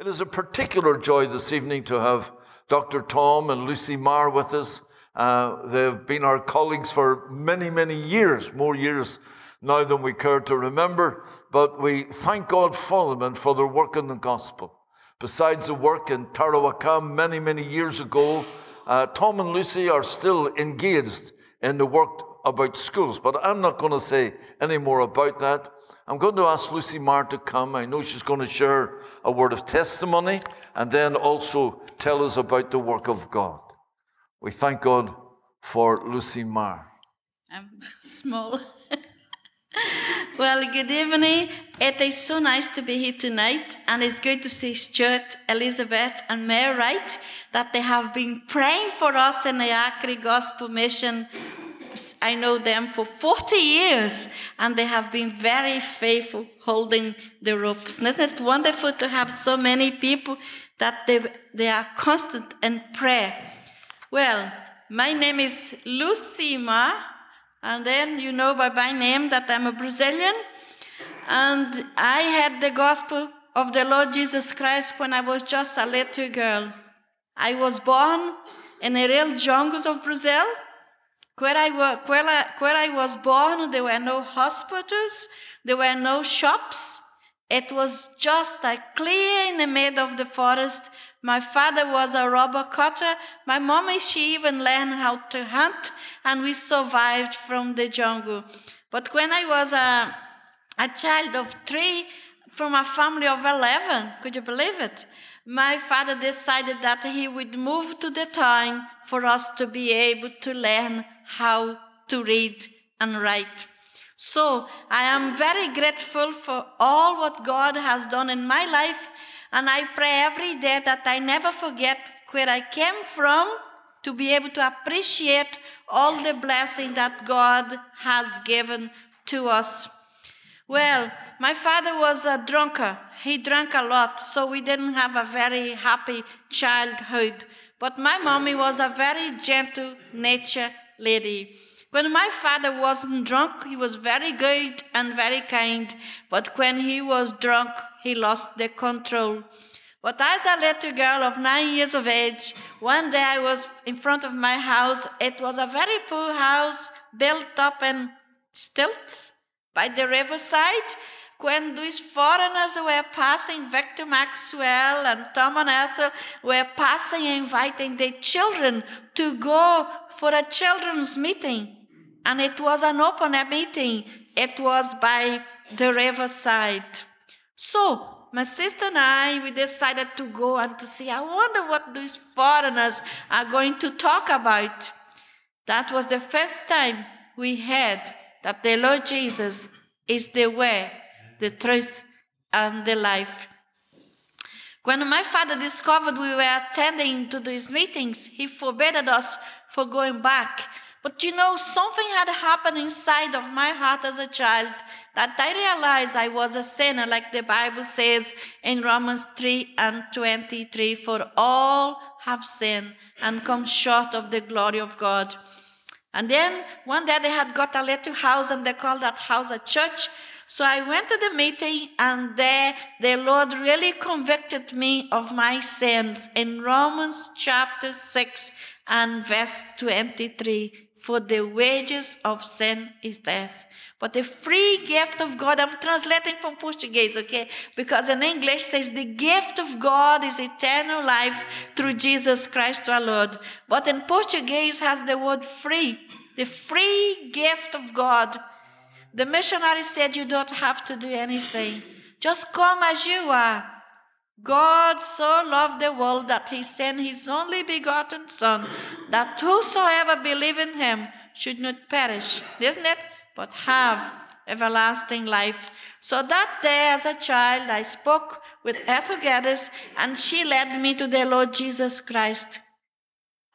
It is a particular joy this evening to have Dr. Tom and Lucy Marr with us. Uh, they've been our colleagues for many, many years, more years now than we care to remember, but we thank God for them and for their work in the gospel. Besides the work in Tarauacá many, many years ago, uh, Tom and Lucy are still engaged in the work about schools, but I'm not going to say any more about that. I'm going to ask Lucy Marr to come. I know she's going to share a word of testimony and then also tell us about the work of God. We thank God for Lucy Marr. I'm small. well, good evening. It is so nice to be here tonight, and it's good to see Stuart, Elizabeth, and Mary Wright that they have been praying for us in the Acre Gospel Mission I know them for 40 years and they have been very faithful holding the ropes. isn't it wonderful to have so many people that they, they are constant in prayer? Well, my name is Lucimar, and then you know by my name that I'm a Brazilian. And I had the gospel of the Lord Jesus Christ when I was just a little girl. I was born in the real jungles of Brazil where I, where, where I was born, there were no hospitals, there were no shops. It was just a clear in the middle of the forest. My father was a robber cutter. My mommy, she even learned how to hunt, and we survived from the jungle. But when I was a, a child of three, from a family of 11, could you believe it? My father decided that he would move to the town for us to be able to learn how to read and write. So I am very grateful for all what God has done in my life, and I pray every day that I never forget where I came from to be able to appreciate all the blessing that God has given to us. Well, my father was a drunkard. He drank a lot, so we didn't have a very happy childhood. But my mommy was a very gentle nature lady. When my father wasn't drunk, he was very good and very kind. But when he was drunk, he lost the control. But as a little girl of nine years of age, one day I was in front of my house. It was a very poor house built up in stilts by the riverside when these foreigners were passing, Victor Maxwell and Tom and Ethel were passing, inviting their children to go for a children's meeting. And it was an open meeting. It was by the riverside. So, my sister and I, we decided to go and to see, I wonder what these foreigners are going to talk about. That was the first time we heard that the Lord Jesus is the way, the truth, and the life. When my father discovered we were attending to these meetings, he forbade us for going back. But you know, something had happened inside of my heart as a child that I realized I was a sinner, like the Bible says in Romans 3 and 23 For all have sinned and come short of the glory of God. And then one day they had got a little house and they called that house a church. So I went to the meeting and there the Lord really convicted me of my sins in Romans chapter 6 and verse 23. For the wages of sin is death. But the free gift of God, I'm translating from Portuguese, okay? Because in English says the gift of God is eternal life through Jesus Christ our Lord. But in Portuguese has the word free, the free gift of God. The missionary said you don't have to do anything. Just come as you are. God so loved the world that he sent his only begotten Son, that whosoever believe in him should not perish. Isn't it? But have everlasting life. So that day, as a child, I spoke with Ethel Geddes, and she led me to the Lord Jesus Christ.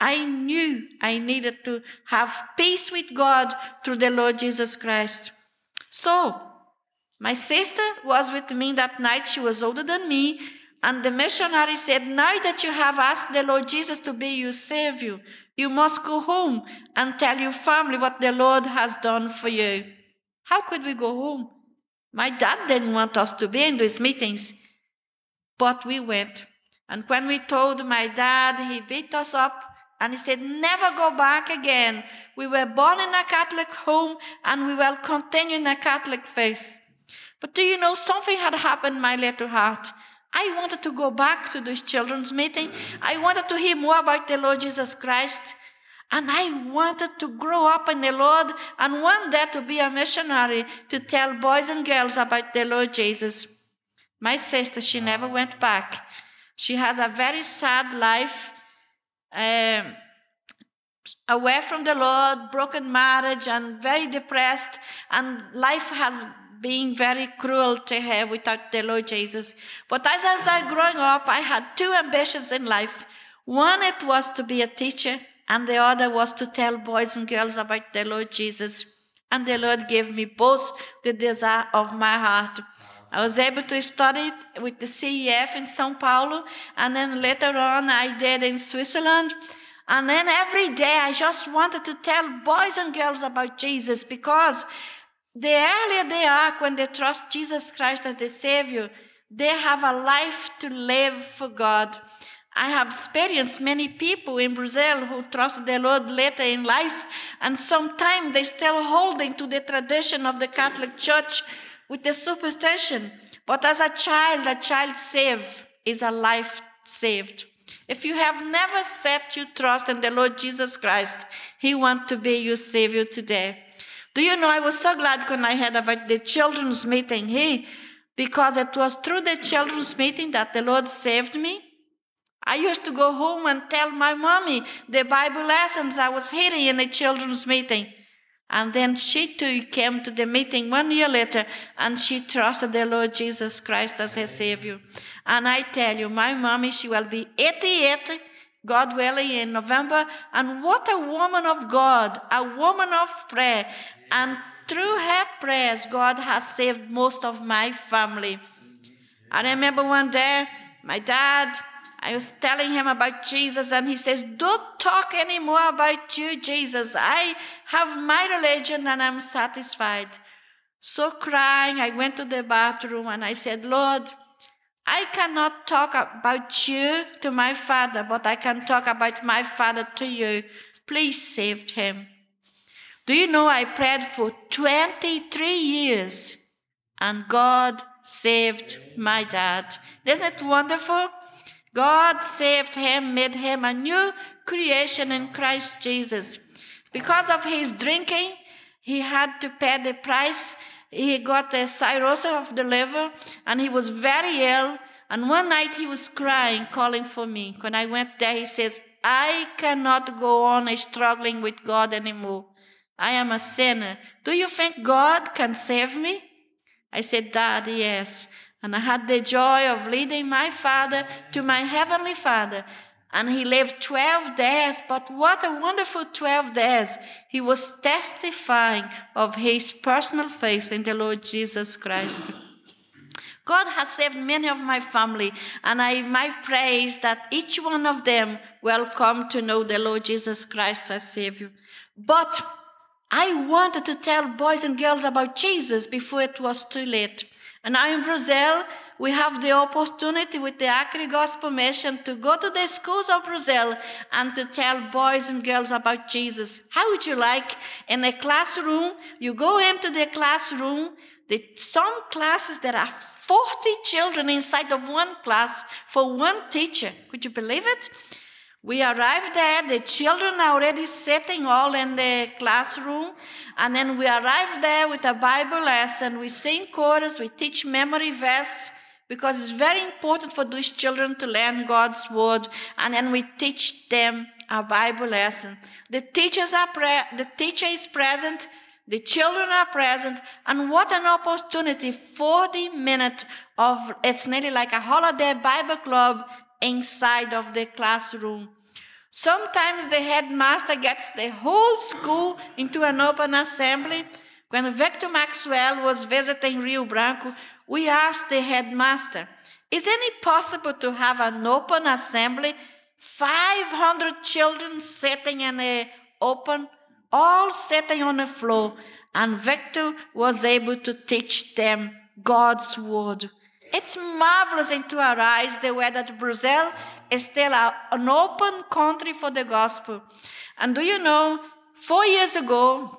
I knew I needed to have peace with God through the Lord Jesus Christ. So, my sister was with me that night. She was older than me. And the missionary said, Now that you have asked the Lord Jesus to be your Savior, you must go home and tell your family what the Lord has done for you. How could we go home? My dad didn't want us to be in those meetings. But we went. And when we told my dad, he beat us up and he said, Never go back again. We were born in a Catholic home and we will continue in a Catholic faith. But do you know something had happened my little heart? I wanted to go back to this children's meeting. I wanted to hear more about the Lord Jesus Christ. And I wanted to grow up in the Lord and one day to be a missionary to tell boys and girls about the Lord Jesus. My sister, she never went back. She has a very sad life, um, away from the Lord, broken marriage, and very depressed. And life has been very cruel to her without the Lord Jesus. But as, I was growing up, I had two ambitions in life. One, it was to be a teacher, and the other was to tell boys and girls about the Lord Jesus. And the Lord gave me both the desire of my heart. I was able to study with the CEF in São Paulo, and then later on I did in Switzerland. And then every day I just wanted to tell boys and girls about Jesus because the earlier they are when they trust Jesus Christ as the Savior, they have a life to live for God. I have experienced many people in Brazil who trust the Lord later in life, and sometimes they still holding to the tradition of the Catholic Church with the superstition. But as a child, a child saved is a life saved. If you have never set your trust in the Lord Jesus Christ, He wants to be your Savior today. Do you know, I was so glad when I heard about the children's meeting here because it was through the children's meeting that the Lord saved me. I used to go home and tell my mommy the Bible lessons I was hearing in the children's meeting. And then she too came to the meeting one year later and she trusted the Lord Jesus Christ as her Savior. And I tell you, my mommy, she will be 88 God willing, in November. And what a woman of God, a woman of prayer. And through her prayers, God has saved most of my family. I remember one day, my dad, I was telling him about Jesus, and he says, Don't talk anymore about you, Jesus. I have my religion and I'm satisfied. So crying, I went to the bathroom and I said, Lord, I cannot talk about you to my father, but I can talk about my father to you. Please save him. Do you know I prayed for 23 years and God saved my dad? Isn't it wonderful? God saved him, made him a new creation in Christ Jesus. Because of his drinking, he had to pay the price he got a cirrhosis of the liver and he was very ill. And one night he was crying, calling for me. When I went there, he says, I cannot go on struggling with God anymore. I am a sinner. Do you think God can save me? I said, Dad, yes. And I had the joy of leading my father to my heavenly father and he lived 12 days, but what a wonderful 12 days. He was testifying of his personal faith in the Lord Jesus Christ. God has saved many of my family, and I my praise that each one of them will come to know the Lord Jesus Christ as Savior. But I wanted to tell boys and girls about Jesus before it was too late. And now in Brazil, we have the opportunity with the Acre Gospel Mission to go to the schools of Brazil and to tell boys and girls about Jesus. How would you like in a classroom? You go into the classroom, the, some classes there are 40 children inside of one class for one teacher. Could you believe it? We arrived there, the children are already sitting all in the classroom, and then we arrived there with a Bible lesson. We sing chorus, we teach memory verse, because it's very important for these children to learn God's word, and then we teach them a Bible lesson. The teachers are pre- the teacher is present, the children are present, and what an opportunity! 40 minutes of it's nearly like a holiday Bible club inside of the classroom. Sometimes the headmaster gets the whole school into an open assembly. When Victor Maxwell was visiting Rio Branco, we asked the headmaster, Is it possible to have an open assembly? 500 children sitting in an open, all sitting on the floor, and Victor was able to teach them God's word. It's marvelous into our eyes the way that Brazil is still a, an open country for the gospel. And do you know, four years ago,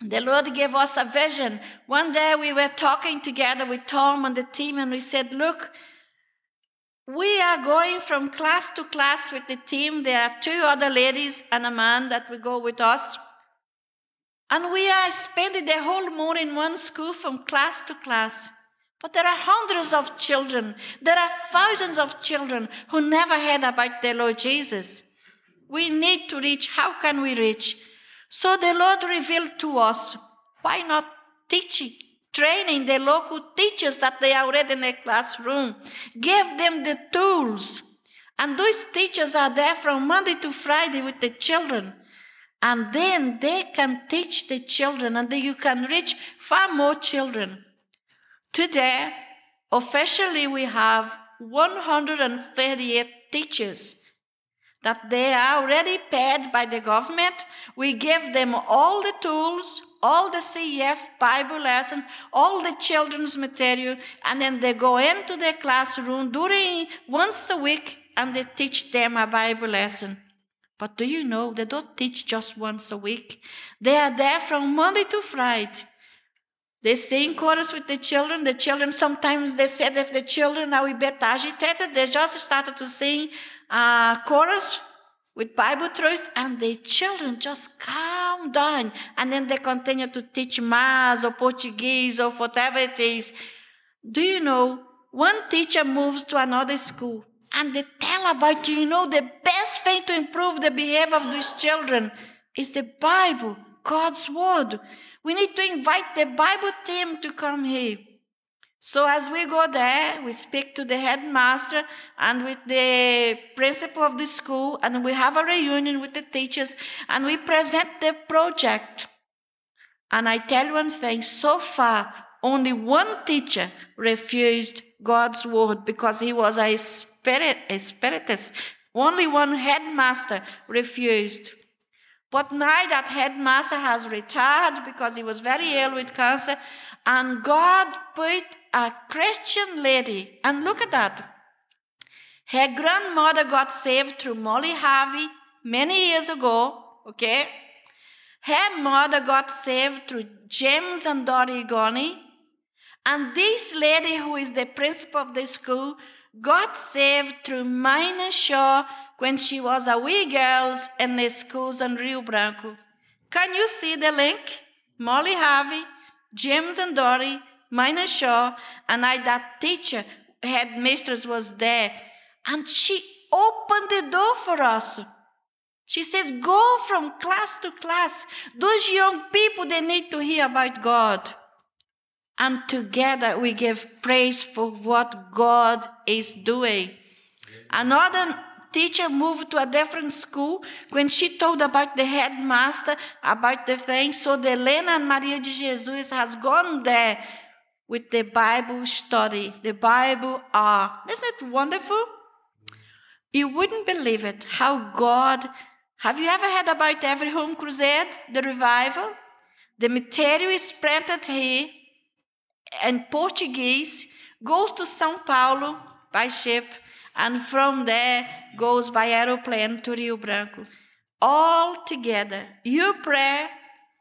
the Lord gave us a vision. One day we were talking together with Tom and the team, and we said, Look, we are going from class to class with the team. There are two other ladies and a man that will go with us. And we are spending the whole morning in one school from class to class. But there are hundreds of children, there are thousands of children who never heard about the Lord Jesus. We need to reach. How can we reach? So the Lord revealed to us why not teaching, training the local teachers that they are already in the classroom? Give them the tools. And those teachers are there from Monday to Friday with the children. And then they can teach the children and then you can reach far more children. Today, officially, we have 138 teachers that they are already paid by the government. We give them all the tools, all the CEF Bible lesson, all the children's material, and then they go into the classroom during once a week and they teach them a Bible lesson. But do you know they don't teach just once a week? They are there from Monday to Friday. They sing chorus with the children. The children sometimes they said if the children are a bit agitated, they just started to sing uh, chorus with Bible truth, and the children just calm down, and then they continue to teach Mass or Portuguese or whatever it is. Do you know one teacher moves to another school and they tell about you know the best thing to improve the behavior of these children is the Bible, God's word. We need to invite the Bible team to come here. So as we go there, we speak to the headmaster and with the principal of the school, and we have a reunion with the teachers, and we present the project. And I tell one thing, so far, only one teacher refused God's word because he was a spirit, a spiritist. Only one headmaster refused. But now that headmaster has retired because he was very ill with cancer, and God put a Christian lady, and look at that. Her grandmother got saved through Molly Harvey many years ago, okay? Her mother got saved through James and Dory Goni. And this lady, who is the principal of the school, got saved through Mina Shaw when she was a wee girl in the schools in Rio Branco. Can you see the link? Molly Harvey, James and Dory, Mina Shaw, and I, that teacher, headmistress was there. And she opened the door for us. She says, go from class to class. Those young people, they need to hear about God. And together we give praise for what God is doing. Another teacher moved to a different school when she told about the headmaster about the thing. So the Helena and Maria de Jesus has gone there with the bible study. The bible are isn't it wonderful? You wouldn't believe it how god have you ever heard about every home crusade? The revival? The material is printed here in portuguese goes to sao paulo by ship and from there goes by aeroplane to Rio Branco. All together. You pray,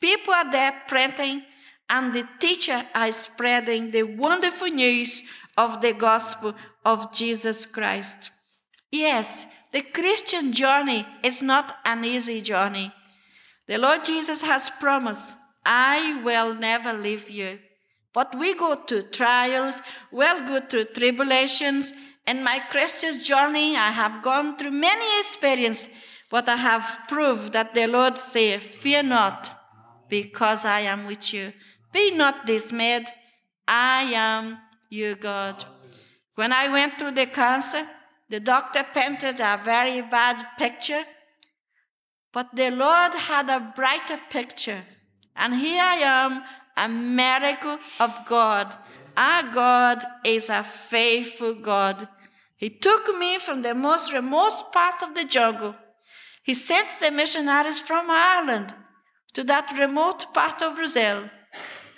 people are there praying, and the teacher is spreading the wonderful news of the gospel of Jesus Christ. Yes, the Christian journey is not an easy journey. The Lord Jesus has promised, I will never leave you. But we go through trials, we'll go through tribulations, in my Christian journey, I have gone through many experiences, but I have proved that the Lord said, Fear not, because I am with you. Be not dismayed, I am your God. When I went through the cancer, the doctor painted a very bad picture, but the Lord had a brighter picture. And here I am, a miracle of God. Our God is a faithful God. He took me from the most remote parts of the jungle. He sent the missionaries from Ireland to that remote part of Brazil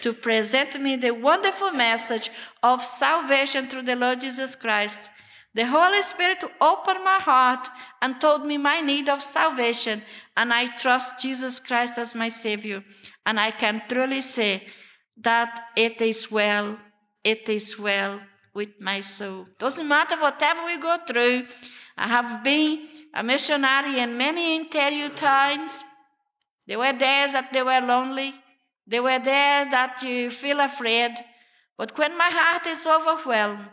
to present me the wonderful message of salvation through the Lord Jesus Christ. The Holy Spirit opened my heart and told me my need of salvation, and I trust Jesus Christ as my Savior. And I can truly say that it is well, it is well with my soul. Doesn't matter whatever we go through. I have been a missionary in many interior times. There were days that they were lonely. There were days that you feel afraid. But when my heart is overwhelmed,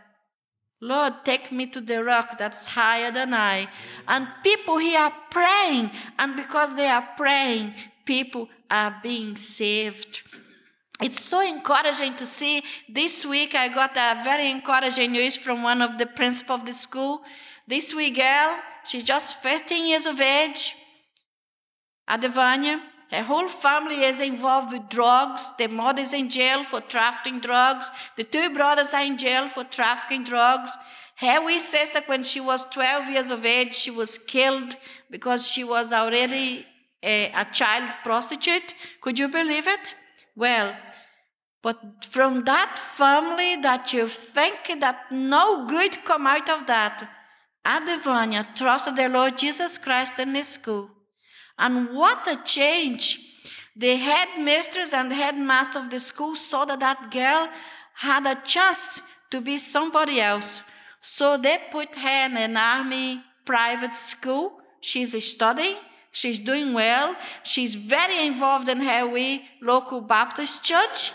Lord, take me to the rock that's higher than I. And people here are praying. And because they are praying, people are being saved. It's so encouraging to see. This week, I got a very encouraging news from one of the principal of the school. This wee girl, she's just 15 years of age, Adevanya. Her whole family is involved with drugs. The mother is in jail for trafficking drugs. The two brothers are in jail for trafficking drugs. Her wee sister, when she was 12 years of age, she was killed because she was already a, a child prostitute. Could you believe it? Well, but from that family that you think that no good come out of that, Adevanya trusted the Lord Jesus Christ in his school. And what a change! The headmistress and headmaster of the school saw that that girl had a chance to be somebody else. So they put her in an army private school. She's studying. She's doing well. She's very involved in her wee local Baptist church.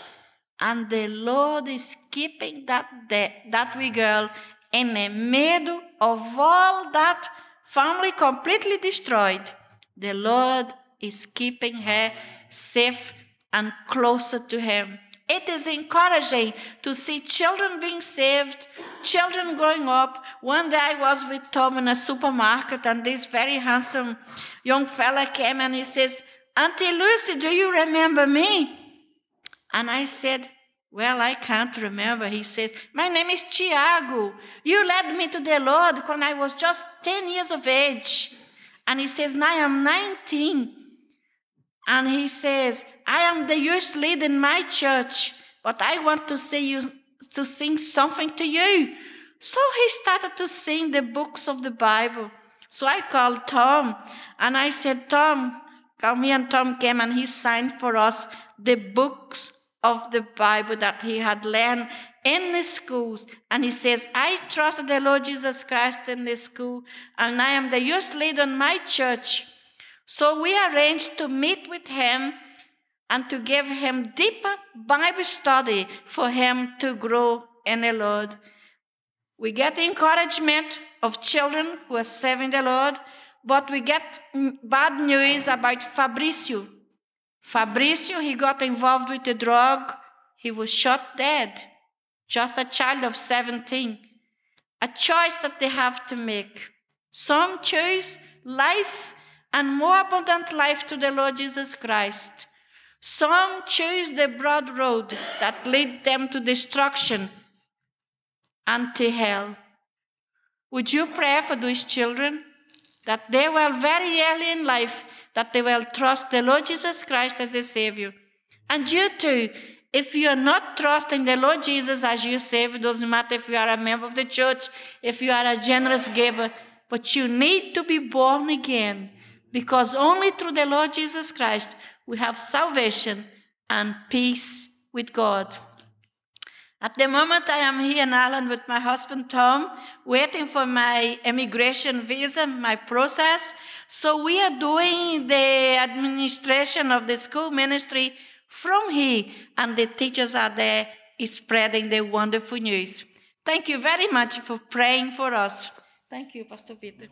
And the Lord is keeping that, that wee girl in the middle of all that family completely destroyed. The Lord is keeping her safe and closer to Him. It is encouraging to see children being saved, children growing up. One day I was with Tom in a supermarket, and this very handsome young fella came and he says, Auntie Lucy, do you remember me? And I said, Well, I can't remember. He says, My name is Tiago. You led me to the Lord when I was just 10 years of age. And he says, Now I am 19. And he says, I am the youth leader in my church, but I want to say you to sing something to you. So he started to sing the books of the Bible. So I called Tom and I said, Tom, come here. And Tom came and he signed for us the books of the Bible that he had learned in the schools. And he says, I trust the Lord Jesus Christ in the school, and I am the youth leader in my church. So we arranged to meet with him and to give him deeper Bible study for him to grow in the Lord. We get encouragement of children who are serving the Lord, but we get bad news about Fabricio. Fabricio, he got involved with the drug. He was shot dead, just a child of 17. A choice that they have to make. Some choose life and more abundant life to the Lord Jesus Christ. Some choose the broad road that lead them to destruction and to hell. Would you pray for those children that they will very early in life that they will trust the Lord Jesus Christ as the Savior? And you too, if you are not trusting the Lord Jesus as your Savior, doesn't matter if you are a member of the church, if you are a generous giver, but you need to be born again because only through the Lord Jesus Christ we have salvation and peace with God. At the moment, I am here in Ireland with my husband Tom, waiting for my immigration visa, my process. So we are doing the administration of the school ministry from here, and the teachers are there spreading the wonderful news. Thank you very much for praying for us. Thank you, Pastor Peter.